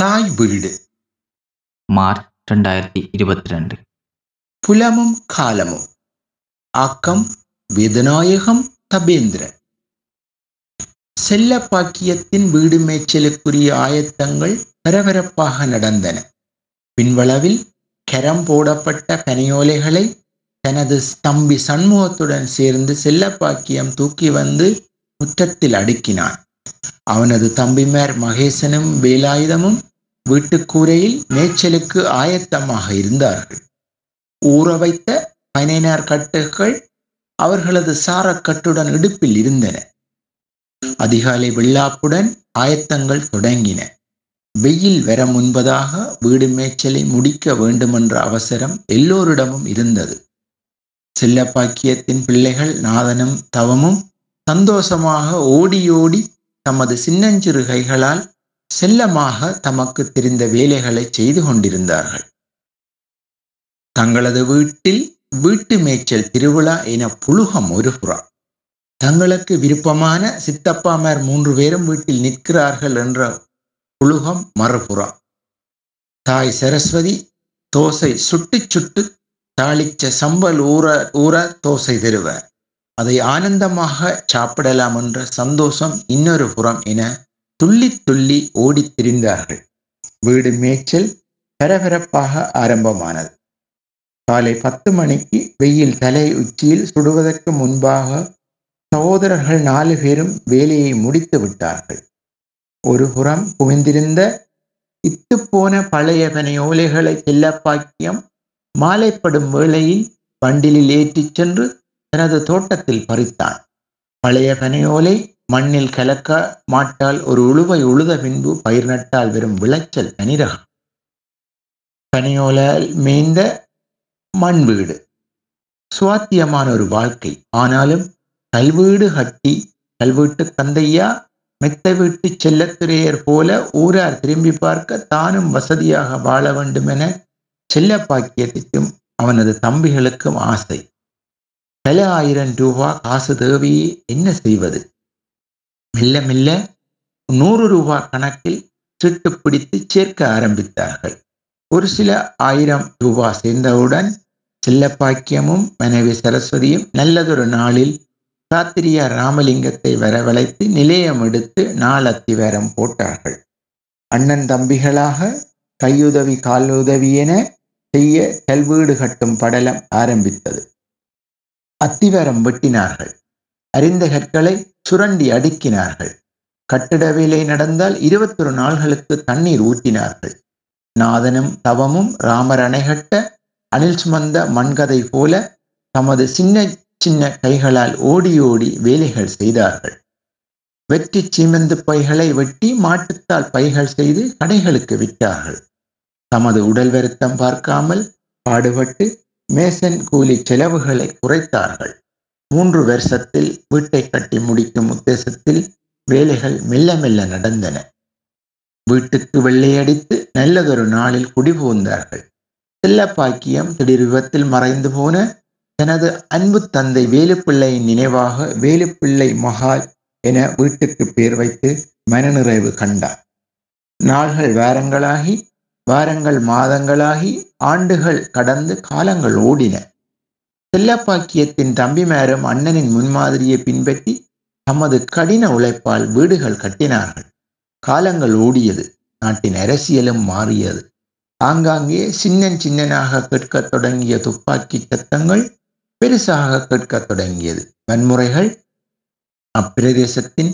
தாய் வீடு. மார்ச் ரெண்டாயிரத்தி இருபத்தி ரெண்டு. புலமும் காலமும். ஆக்கம் வேதநாயகம் தபேந்திரன். செல்ல பாக்கியத்தின் வீடு மேய்ச்சலுக்குரிய ஆயத்தங்கள் பரபரப்பாக நடந்தன. பின்வளவில் கரம் போடப்பட்ட பனியோலைகளை தனது தம்பி சண்முகத்துடன் சேர்ந்து செல்லப்பாக்கியம் தூக்கி வந்து முற்றத்தில் அடுக்கினான். அவனது தம்பிமார் மகேசனும் வேலாயுதமும் வீட்டுக்கூரையில் மேய்ச்சலுக்கு ஆயத்தமாக இருந்தார்கள். ஊற வைத்த பதினைனார் கட்டுகள் அவர்களது சாரக்கட்டுடன் இடுப்பில் இருந்தன. அதிகாலை வெள்ளாப்புடன் ஆயத்தங்கள் தொடங்கின. வெயில் வர முன்பதாக வீடு மேய்ச்சலை முடிக்க வேண்டுமென்ற அவசரம் எல்லோரிடமும் இருந்தது. செல்லப்பாக்கியத்தின் பிள்ளைகள் நாதனும் தவமும் சந்தோஷமாக ஓடியோடி தமது சின்னஞ்சிறு கைகளால் செல்லமாக தமக்கு தெரிந்த வேலைகளை செய்து கொண்டிருந்தார்கள். தங்களது வீட்டில் வீட்டு மேய்ச்சல் திருவிழா என புழுகம் ஒரு புறம் தங்களுக்கு விருப்பமான சித்தப்பாமார் மூன்று பேரும் வீட்டில் நிற்கிறார்கள் என்ற புழுகம் மறுபுறம் தாய் சரஸ்வதி தோசை சுட்டு சுட்டு தாளிச்ச சம்பல் ஊற ஊற தோசை தருவர். அதை ஆனந்தமாக சாப்பிடலாம் என்ற சந்தோஷம் இன்னொரு புறம் என துள்ளி துள்ளி ஓடித் திரிந்தார்கள். வீடு மேய்ச்சல் பரபரப்பாக ஆரம்பமானது. காலை பத்து மணிக்கு வெயில் தலை உச்சியில் சுடுவதற்கு முன்பாக சகோதரர்கள் நாலு பேரும் வேலையை முடித்து விட்டார்கள். ஒரு புறம் குவிந்திருந்த இத்துப்போன பழைய பனையோலைகளை செல்லப்பாக்கியம் மாலைப்படும் வேளையில் வண்டிலில் ஏற்றிச் சென்று தனது தோட்டத்தில் பறித்தான். பழைய பனையோலை மண்ணில் கலக்க மாட்டால் ஒரு உழுவை உழுத பின்பு பயிர் நட்டால் வெறும் விளைச்சல் தனிரகம் பனையோலால் மேய்ந்த மண் வீடு. சுவாத்தியமான ஒரு வாழ்க்கை. ஆனாலும் கல்வீடு கட்டி கல்வீட்டு தந்தையா மெத்த வீட்டு செல்லத்துறையர் போல ஊரார் திரும்பி பார்க்க தானும் வசதியாக வாழ வேண்டும் என செல்ல பாக்கியத்திற்கும் அவனது தம்பிகளுக்கும் ஆசை. பல ஆயிரம் ரூபா காசு தேவையே என்ன செய்வது? மெல்ல மெல்ல நூறு ரூபா கணக்கில் சிட்டு பிடித்து சேர்க்க ஆரம்பித்தார்கள். ஒரு சில ஆயிரம் ரூபா சேர்ந்தவுடன் செல்லப்பாக்கியமும் மனைவி சரஸ்வதியும் நல்லதொரு நாளில் சாத்திரியா ராமலிங்கத்தை வரவழைத்து நிலையம் எடுத்து நாள் அத்திவாரம் போட்டார்கள். அண்ணன் தம்பிகளாக கையுதவி காலுதவி என செய்ய கல்வீடு கட்டும் படலம் ஆரம்பித்தது. அத்திவாரம் வெட்டினார்கள். அறிந்த கற்களை சுரண்டி அடுக்கினார்கள். கட்டிட வேலை நடந்தால் இருபத்தொரு நாள்களுக்கு தண்ணீர் ஊற்றினார்கள். நாதனும் தவமும் ராமர் அணைகட்ட அணில் சுமந்த மண்கதை போல தமது சின்ன சின்ன கைகளால் ஓடி ஓடி வேலைகள் செய்தார்கள். வெற்றி சீமந்து பைகளை வெட்டி மாட்டுத்தால் பைகள் செய்து கடைகளுக்கு விற்றார்கள். தமது உடல் வருத்தம் பார்க்காமல் பாடுபட்டு மேசன் கூலி செலவுகளை குறைத்தார்கள். மூன்று வருஷத்தில் வீட்டை கட்டி முடிக்கும் உத்தேசத்தில் வேலைகள் மெல்ல மெல்ல நடந்தன. வீட்டுக்கு வெள்ளையடித்து நல்லதொரு நாளில் குடிபுகுந்தார்கள். செல்லப்பாக்கியம் திடீர் விபத்தில் மறைந்து போன தனது அன்பு தந்தை வேலுப்பிள்ளையின் நினைவாக வேலுப்பிள்ளை மகால் என வீட்டுக்கு பேர் வைத்து மனநிறைவு கண்டார். நாள்கள் வாரங்களாகி வாரங்கள் மாதங்களாகி ஆண்டுகள் கடந்து காலங்கள் ஓடின. செல்லப்பாக்கியத்தின் தம்பிமாரும் அண்ணனின் முன்மாதிரியை பின்பற்றி தமது கடின உழைப்பால் வீடுகள் கட்டினார்கள். காலங்கள் ஓடியது. நாட்டின் அரசியலும் மாறியது. ஆங்காங்கே சின்னன் சின்னனாக கேட்கத் தொடங்கிய துப்பாக்கி சத்தங்கள் பெருசாக கேட்கத் தொடங்கியது. வன்முறைகள் அப்பிரதேசத்தின்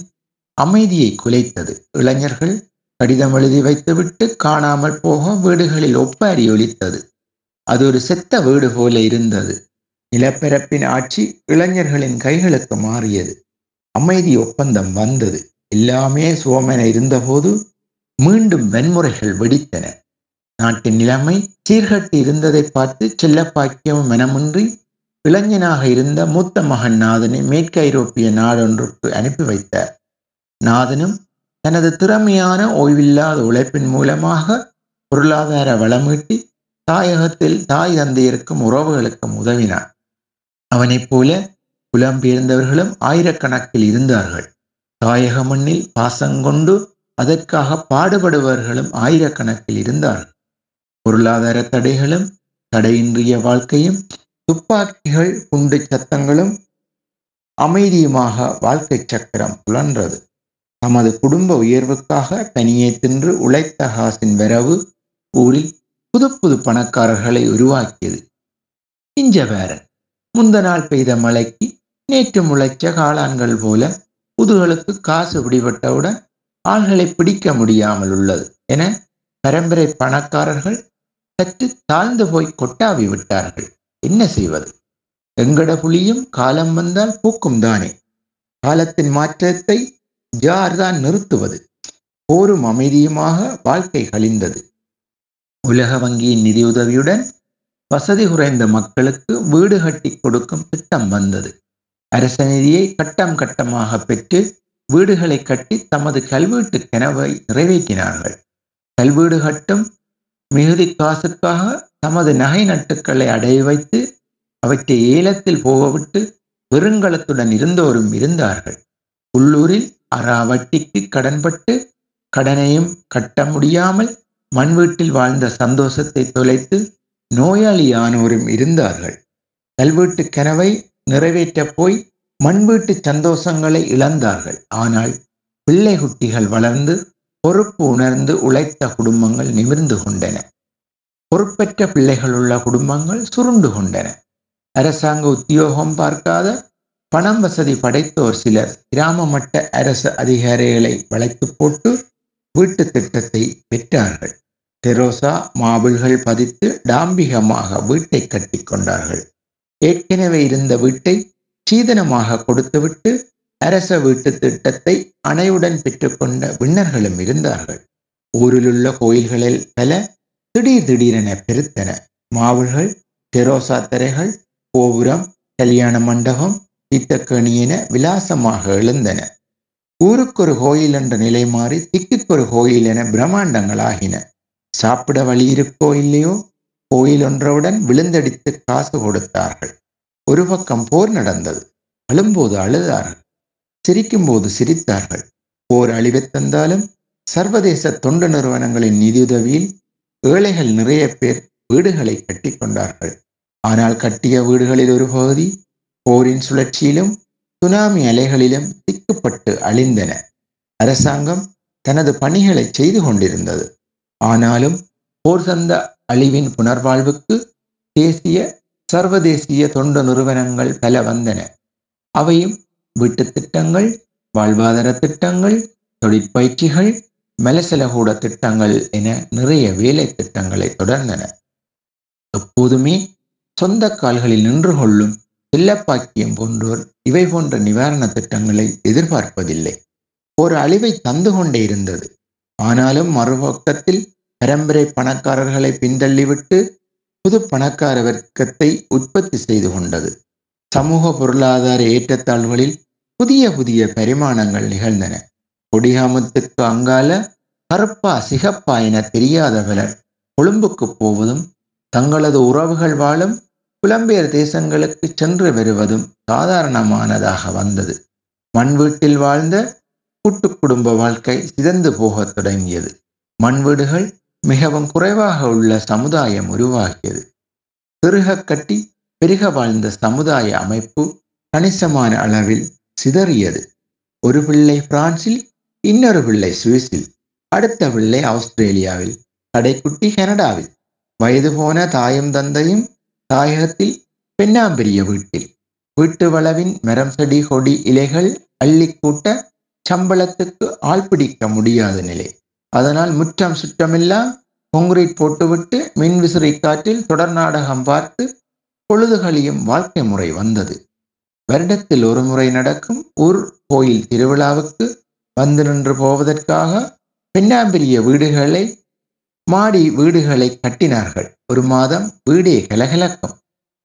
அமைதியை குலைத்தது. இளைஞர்கள் கடிதம் எழுதி வைத்துவிட்டு காணாமல் போக வீடுகளில் ஒப்பாரி ஒலித்தது அது ஒரு செத்த வீடு போல இருந்தது. நிலப்பரப்பின் ஆட்சி இளைஞர்களின் கைகளுக்கு மாறியது. அமைதி ஒப்பந்தம் வந்தது. எல்லாமே சுவமென இருந்தபோது மீண்டும் வன்முறைகள் வெடித்தன. நாட்டின் நிலைமை சீர்கட்டி இருந்ததை பார்த்து செல்லப்பாக்கியம் மனமின்றி இளைஞனாக இருந்த மூத்த மகன் நாதனை மேற்கு ஐரோப்பிய நாடொன்றுக்கு அனுப்பி வைத்தார். நாதனும் தனது திறமையான ஓய்வில்லாத உழைப்பின் மூலமாக பொருளாதார வளமீட்டி தாயகத்தில் தாய் தந்தையருக்கும் உறவுகளுக்கும் உதவினார். அவனைப் போல புலம்பெயர்ந்தவர்களும் ஆயிரக்கணக்கில் இருந்தார்கள். தாயக மண்ணில் பாசங்கொண்டு அதற்காக பாடுபடுபவர்களும் ஆயிரக்கணக்கில் இருந்தார்கள். பொருளாதார தடைகளும் தடையின்றிய வாழ்க்கையும் துப்பாக்கிகள் குண்டு சத்தங்களும் அமைதியுமாக வாழ்க்கை சக்கரம் புலன்றது. தமது குடும்ப உயர்வுக்காக தனியே தின்று உழைத்த ஹாசின் வரவு ஊரில் புது புது பணக்காரர்களை உருவாக்கியது. இஞ்சவேரன். முந்த நாள் பெய்த மழைக்கு நேற்று முளைச்ச காளான்கள் போல புதுகளுக்கு காசு பிடிபட்டவுடன் ஆள்களை பிடிக்க முடியாமல் உள்ளது என பரம்பரை பணக்காரர்கள் சற்று தாழ்ந்து போய் கொட்டாவி விட்டார்கள். என்ன செய்வது? எங்கட புலியும் காலம் வந்தால் பூக்கும் தானே. காலத்தின் மாற்றத்தை யார்தான் நிறுத்துவது. போரும் அமைதியுமாக வாழ்க்கை கழிந்தது. உலக வங்கியின் நிதியுதவியுடன் வசதி குறைந்த மக்களுக்கு வீடு கட்டி கொடுக்கும் திட்டம் வந்தது. அரச நிதியை கட்டம் கட்டமாக பெற்று வீடுகளை கட்டி தமது கல்வீட்டு கனவை நிறைவேற்றினார்கள். கல்வீடு கட்டும் மிகுதி காசுக்காக தமது நகை நட்டுக்களை அடைய வைத்து அவற்றை ஏலத்தில் போகவிட்டு பெருங்கலத்துடன் இருந்தோரும் இருந்தார்கள். உள்ளூரில் அறாவட்டிக்கு கடன்பட்டு கடனையும் கட்ட முடியாமல் மண் வீட்டில் வாழ்ந்த சந்தோஷத்தை தொலைத்து நோயாளியானோரும் இருந்தார்கள். கல்வீட்டு கனவை நிறைவேற்றப் போய் மண் வீட்டு சந்தோஷங்களை இழந்தார்கள். ஆனால் பிள்ளை குட்டிகள் வளர்ந்து பொறுப்பு உணர்ந்து உழைத்த குடும்பங்கள் நிமிர்ந்து கொண்டன. பொறுப்பற்ற பிள்ளைகள் உள்ள குடும்பங்கள் சுருண்டு கொண்டன. அரசாங்க உத்தியோகம் பார்க்காத பணம் வசதி படைத்தோர் சிலர் கிராம மட்ட அரசு அதிகாரிகளை வளைத்து போட்டு வீட்டு திட்டத்தை பெற்றார்கள். தெரோசா மாபிள்கள் பதித்து டாம்பிகமாக வீட்டை கட்டி கொண்டார்கள். ஏற்கனவே இருந்த வீட்டை சீதனமாக கொடுத்துவிட்டு அரச வீட்டு திட்டத்தை அணையுடன் பெற்றுக்கொண்ட விண்ணர்களும் இருந்தார்கள். ஊரிலுள்ள கோயில்களில் பல திடீர் திடீரென பெருத்தன. மாவுள்கள் தெரோசா திரைகள் கோபுரம் கல்யாண மண்டபம் தீத்தக்கணி என விலாசமாக எழுந்தன. ஊருக்கொரு கோயில் என்ற நிலை மாறி திக்குக்கொரு கோயில் என பிரம்மாண்டங்களாகின. சாப்பிட வழி இருக்கோ இல்லையோ? கோயில் ஒன்றவுடன் விழுந்தடித்து காசு கொடுத்தார்கள். ஒரு பக்கம் போர் நடந்தது. அழும்போது அழுதார்கள். சிரிக்கும்போது சிரித்தார்கள். போர் அழிவை தந்தாலும் சர்வதேச தொண்டு நிறுவனங்களின் நிதியுதவியில் ஏழைகள் நிறைய பேர் வீடுகளை கட்டி கொண்டார்கள். ஆனால் கட்டிய வீடுகளில் ஒரு பகுதி போரின் சுழற்சியிலும் சுனாமி அலைகளிலும் திக்குப்பட்டு அழிந்தன. அரசாங்கம் தனது பணிகளை செய்து கொண்டிருந்தது. ஆனாலும் போர் சந்த அழிவின் புனர்வாழ்வுக்கு தேசிய சர்வதேசிய தொண்டு நிறுவனங்கள் பல வந்தன. அவையும் வீட்டு திட்டங்கள் வாழ்வாதார திட்டங்கள் தொழிற்பயிற்சிகள் மலசலகூட திட்டங்கள் என நிறைய வேலை திட்டங்களை தொடர்ந்தன. எப்போதுமே சொந்த கால்களில் நின்று கொள்ளும் செல்லப்பாக்கியம் போன்றோர் இவை போன்ற நிவாரண திட்டங்களை எதிர்பார்ப்பதில்லை. ஒரு அழிவை தந்து கொண்டே இருந்தது. ஆனாலும் மறுபக்கத்தில் பரம்பரை பணக்காரர்களை பின்தள்ளிவிட்டு புது பணக்கார வர்க்கத்தை உற்பத்தி செய்து கொண்டது. சமூக பொருளாதார ஏற்றத்தாழ்வுகளில் புதிய புதிய பரிமாணங்கள் நிகழ்ந்தன. கொடிகாமத்துக்கு அங்கால கருப்பா சிகப்பா என தெரியாத பலர் கொழும்புக்கு போவதும் தங்களது உறவுகள் வாழும் புலம்பெயர் தேசங்களுக்கு சென்று வருவதும் சாதாரணமானதாக வந்தது. மண் வீட்டில் வாழ்ந்த கூட்டு குடும்ப வாழ்க்கை சிதந்து போகத் தொடங்கியது. மண் வீடுகள் மிகவும் குறைவாக உள்ள சமுதாயம் உருவாகியது. பெருக கட்டி பெருக வாழ்ந்த சமுதாய அமைப்பு கணிசமான அளவில் சிதறியது. ஒரு பிள்ளை பிரான்சில் இன்னொரு பிள்ளை சுவிஸில் அடுத்த பிள்ளை ஆஸ்திரேலியாவில் கடைக்குட்டி கனடாவில் வயது போன தாயும் தந்தையும் தாயகத்தில் பெண்ணாம்பெரிய வீட்டில். வீட்டு வளவின் மரம் செடி கொடி இலைகள் அள்ளி கூட்ட சம்பளத்துக்கு ஆள் பிடிக்க முடியாத நிலை. அதனால் முற்றம் சுற்றமெல்லாம் கொங்கிரீட் போட்டுவிட்டு மின் விசிறி காற்றில் தொடர் நாடகம் பார்த்து பொழுதுகளியும் வாழ்க்கை முறை வந்தது. வருடத்தில் ஒரு முறை நடக்கும் ஊர் கோயில் திருவிழாவுக்கு வந்து நின்று போவதற்காக பெண்ணாம்பெரிய வீடுகளை மாடி வீடுகளை கட்டினார்கள். ஒரு மாதம் வீடே கலகலக்கும்.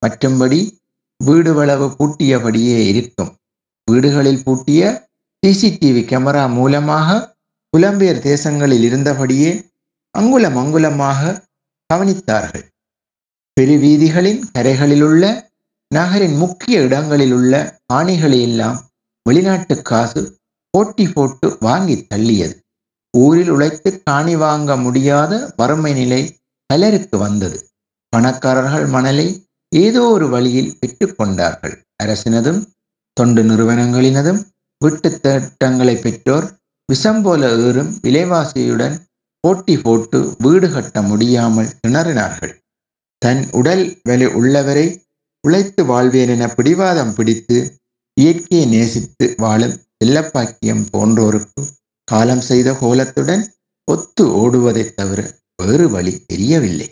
மற்றும்படி வீடு வளவு பூட்டியபடியே இருக்கும். வீடுகளில் பூட்டிய சிசிடிவி கேமரா மூலமாக புலம்பெயர் தேசங்களில் இருந்தபடியே அங்குலம் அங்குலமாக கவனித்தார்கள். பெருவீதிகளின் கரைகளில் உள்ள நகரின் முக்கிய இடங்களில் உள்ள ஆணிகளை வெளிநாட்டு காசு போட்டி போட்டு வாங்கி தள்ளியது. ஊரில் உழைத்து காணி வாங்க முடியாத வறுமை நிலை பலருக்கு வந்தது. பணக்காரர்கள் மணலை ஏதோ ஒரு வழியில் பெற்றுக்கொண்டார்கள் அரசினதும் தொண்டு நிறுவனங்களினதும் வீட்டு திட்டங்களை பெற்றோர் விஷம் போல ஏறும் விலைவாசியுடன் போட்டி போட்டு வீடு கட்ட முடியாமல் திணறினார்கள். தன் உடல் வலி உள்ளவரை உழைத்து வாழ்வேன் என பிடிவாதம் பிடித்து இயற்கையை நேசித்து வாழும் செல்லப்பாக்கியம் போன்றோருக்கு காலம் செய்த கோலத்துடன் ஒத்து ஓடுவதைத் தவிர வேறு வழி தெரியவில்லை.